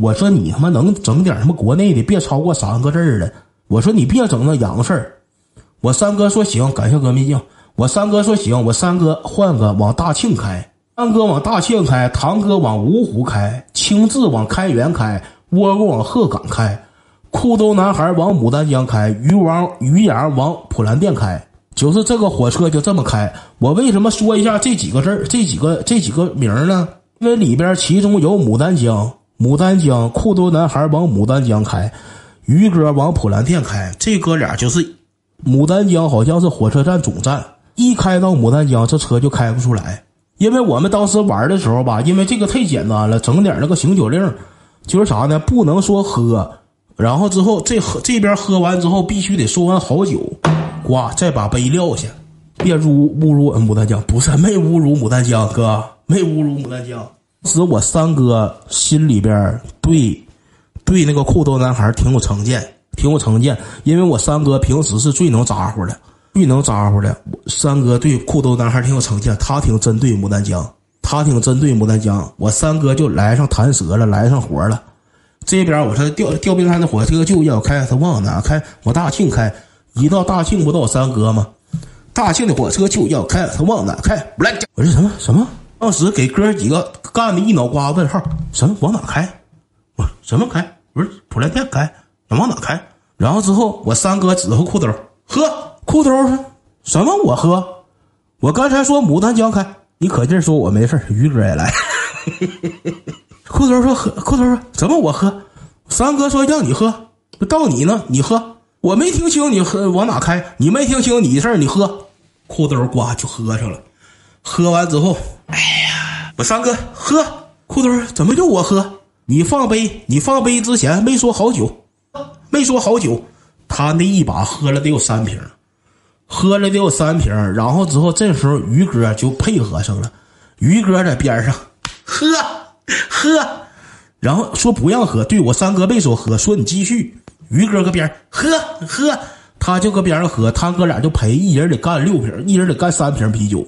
我说你他妈能整点什么国内的，别超过三个字儿的。我说你别整那洋事儿。我三哥说行，感谢革命镜。我三哥说行，我三哥换个往大庆开，三哥往大庆开，堂哥往芜湖开，青字往开原开，窝窝往鹤岗开，裤兜男孩往牡丹江开，鱼王鱼阳往普兰店开。就是这个火车就这么开。我为什么说一下这几个字儿、这几个这几个名呢？因为里边其中有牡丹江，牡丹江裤兜男孩往牡丹江开，于哥往普兰店开。这哥俩就是牡丹江，好像是火车站总站。一开到牡丹江，这车就开不出来。因为我们当时玩的时候吧，因为这个太简单了，整点那个醒酒令，就是啥呢？不能说喝，然后之后这喝这边喝完之后，必须得说完好酒。呱，再把杯撂下，别辱侮辱牡丹江，不是没侮辱牡丹江，哥没侮辱牡丹江。是我三哥心里边对，对那个裤兜男孩挺有成见，挺有成见。因为我三哥平时是最能咋呼的，最能咋呼的。三哥对裤兜男孩挺有成见，他挺针对牡丹江，他挺针对牡丹江。我三哥就来上弹舌了，来上活了。这边我说调调兵山的火车就要开，他往哪开？往大庆开。一到大庆不到我三哥吗？大庆的火车就要开，他往哪开？我来，我说什么什么？当时给哥几个干的一脑瓜问号，什么往哪开？我什么开？我说普兰店开，往哪开？然后之后我三哥指着裤兜，喝裤兜说什么？我喝？我刚才说牡丹江开，你可劲说我没事于哥也来。裤兜说喝，裤兜说什么我喝？三哥说让你喝，到你呢，你喝。我没听清你喝往哪开，你没听清你的事儿，你喝，裤兜呱就喝上了。喝完之后，哎呀，我三哥喝裤兜怎么就我喝？你放杯，你放杯之前没说好酒，没说好酒。他那一把喝了得有三瓶，喝了得有三瓶。然后之后这时候于哥就配合上了，于哥在边上喝喝，然后说不让喝，对我三哥没说喝，说你继续。于哥搁边喝喝，他就搁边上喝，他哥俩就陪，一人得干六瓶，一人得干三瓶啤酒。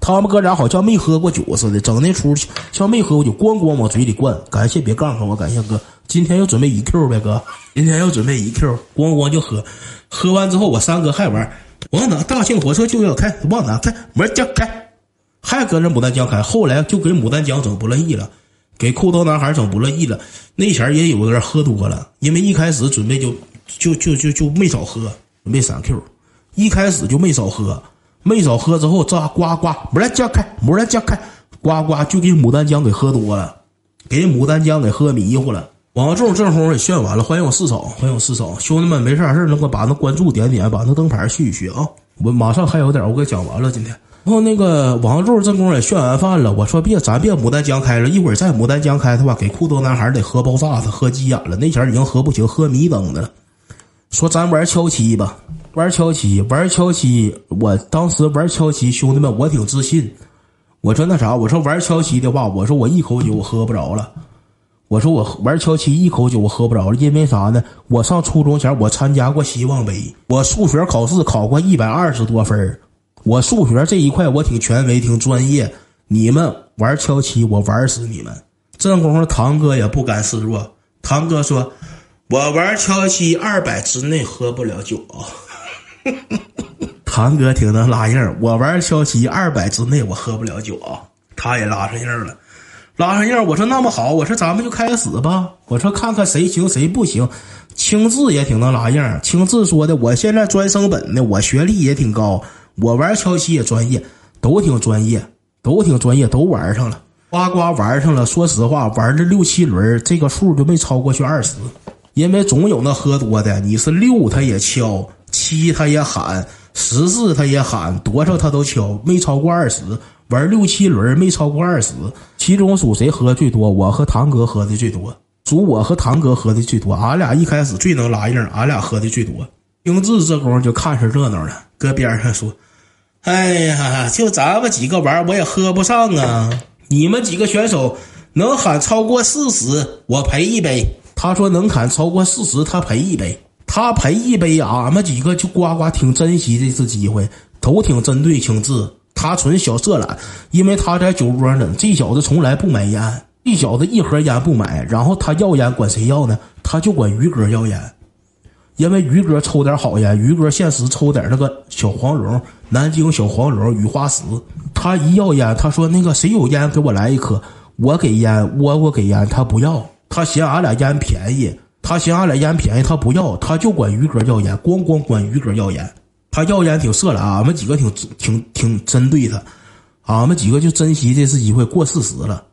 他们哥俩好像没喝过酒似的，整那出像没喝过酒，咣咣往嘴里灌。感谢别杠上我，感谢哥。今天又准备一 Q 呗，哥，今天又准备一 Q，咣咣就喝。喝完之后，我三哥还玩，往哪？大庆火车就要开，往哪开？门将开，还搁那牡丹江开。后来就给牡丹江整不乐意了。给裤兜男孩整不乐意了，那前也有点喝多了，因为一开始准备就就就就就没少喝，准备三 Q，一开始就没少喝，没少喝之后，这呱呱，牡丹江开，牡丹江开，呱呱就给牡丹江给喝多了，给牡丹江给喝迷糊了。王仲正红也炫完了，欢迎我四嫂，欢迎我四嫂，兄弟们没事事能够把那关注点点，把那灯牌续一续啊！我马上还有点，我给讲完了今天。然后那个王柱正宫也炫完饭了，我说别，咱别牡丹江开了，一会儿再牡丹江开，的话给裤兜男孩得喝爆炸，他喝急眼了，那前已经喝不行，喝迷瞪的了。说咱玩敲七吧，玩敲七，玩敲七。我当时玩敲七，兄弟们，我挺自信。我说那啥，我说玩敲七的话，我说我一口酒我喝不着了。我说我玩敲七一口酒我喝不着了，因为啥呢？我上初中前我参加过希望杯，我数学考试考过一百二十多分儿我数学这一块我挺权威，挺专业。你们玩敲七，我玩死你们！这功夫，堂哥也不甘示弱。堂哥说：“我玩敲七，二百之内喝不了酒啊。” 堂哥挺能拉硬我玩敲七，二百之内我喝不了酒啊。他也拉上硬了，拉上硬我说那么好，我说咱们就开始吧。我说看看谁行谁不行。青志也挺能拉硬青志说的：“我现在专升本呢，我学历也挺高。”我玩敲七也专业，都挺专业，都挺专业，都玩上了，呱呱玩上了。说实话，玩了六七轮，这个数就没超过去二十，因为总有那喝多的，你是六他也敲，七他也喊，十四他也喊，多少他都敲，没超过二十。玩六七轮没超过二十，其中属谁喝最多？我和堂哥喝的最多，属我和堂哥喝的最多。俺俩一开始最能拉硬，俺俩喝的最多。英志这功夫就看上热闹了，搁边上说。哎呀，就咱们几个玩，我也喝不上啊！你们几个选手能喊超过四十，我赔一杯。他说能喊超过四十，他赔一杯。他赔一杯，俺们几个就呱呱挺珍惜这次机会，都挺针对青志。他纯小色懒，因为他在酒窝呢。这小子从来不买烟，这小子一盒烟不买，然后他要烟管谁要呢？他就管于哥要烟，因为于哥抽点好烟，于哥现实抽点那个小黄龙，南京小黄龙雨花石。他一要烟，他说那个谁有烟给我来一颗，我给烟，我我给烟，他不要，他嫌俺俩烟便宜，他嫌俺俩烟便宜，他不要，他就管于哥要烟，光光管于哥要烟。他要烟挺色懒，俺们几个挺挺挺针对他，俺们几个就珍惜这次机会过四十了。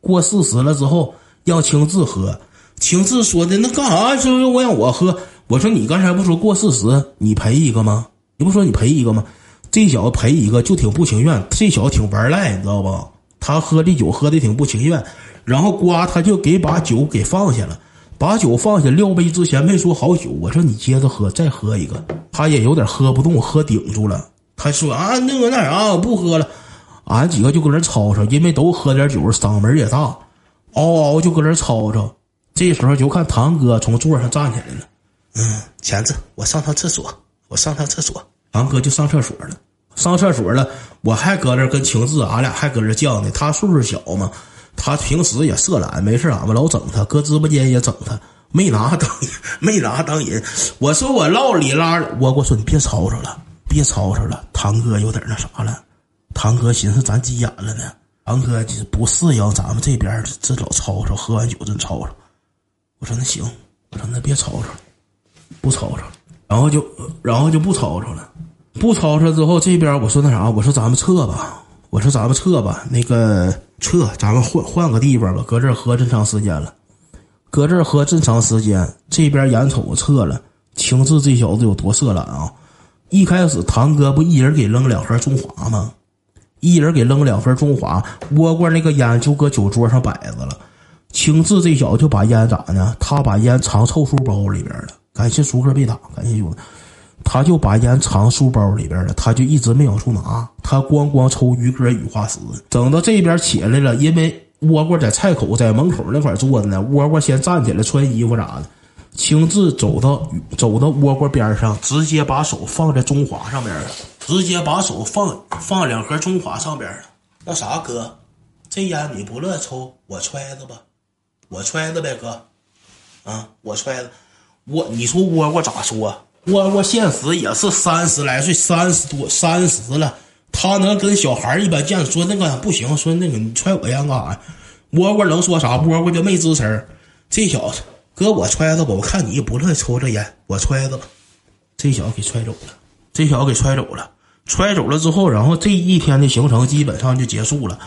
过四十了之后，让青志喝。青志说的那干啥？说我让我喝。我说你刚才不说过四十你赔一个吗？你不说你赔一个吗？这小子赔一个就挺不情愿。这小子挺玩赖，你知道吧？他喝这酒喝的挺不情愿。然后呱，他就给把酒给放下了。把酒放下撂杯之前没说好酒。我说你接着喝，再喝一个。他也有点喝不动，喝顶住了。他说啊，那个那啥，我不喝了。俺几个就搁那吵吵，因为都喝点酒，嗓门也大，嗷嗷就搁那吵吵。这时候就看堂哥从座上站起来了，嗯，钳子，我上趟厕所，我上趟厕所。堂哥就上厕所了，上厕所了，我还搁那跟晴志，俺俩还搁这犟呢。他岁数小嘛，他平时也色懒，没事俺们老整他，搁直播间也整他，没拿当没拿当人。我说我唠里拉，我我说你别吵吵了，别吵吵了，堂哥有点那啥了。堂哥寻思咱急眼了呢，堂哥就不适应咱们这边这老吵吵，喝完酒真吵吵。我说那行，我说那别吵吵，不吵吵，然后就然后就不吵吵了，不吵吵之后这边我说那啥，我说咱们撤吧，我说咱们撤吧，那个撤，咱们换换个地方吧，搁这儿喝这长时间了，搁这儿喝这长时间，这边眼瞅着撤了，青志这小子有多色懒啊！一开始堂哥不一人给扔两盒中华吗？一人给扔两份中华，窝瓜那个烟就搁酒桌上摆着了。青志这小子就把烟咋呢？他把烟藏臭书包里边了。感谢苏克被打，感谢兄弟。他就把烟藏书包里边了，他就一直没往出拿。他光光抽鱼哥雨花石，等到这边起来了。因为窝瓜在菜口在门口那块坐着呢，窝瓜先站起来穿衣服啥的。亲自走到走到窝瓜边上，直接把手放在中华上面了。直接把手放放两盒中华上边了。那啥哥，这烟你不乐抽，我揣着吧，我揣着呗哥，啊，我揣着。我你说窝窝咋说？窝窝现实也是三十来岁，三十多三十了，他能跟小孩一般见识说那个不行，说那个你揣我烟干啥？窝窝能说啥？窝窝就没吱声。这小子，哥我揣着吧，我看你不乐意抽这烟，我揣着吧。这小子给揣走了。这小子给揣走了，揣走了之后，然后这一天的行程基本上就结束了。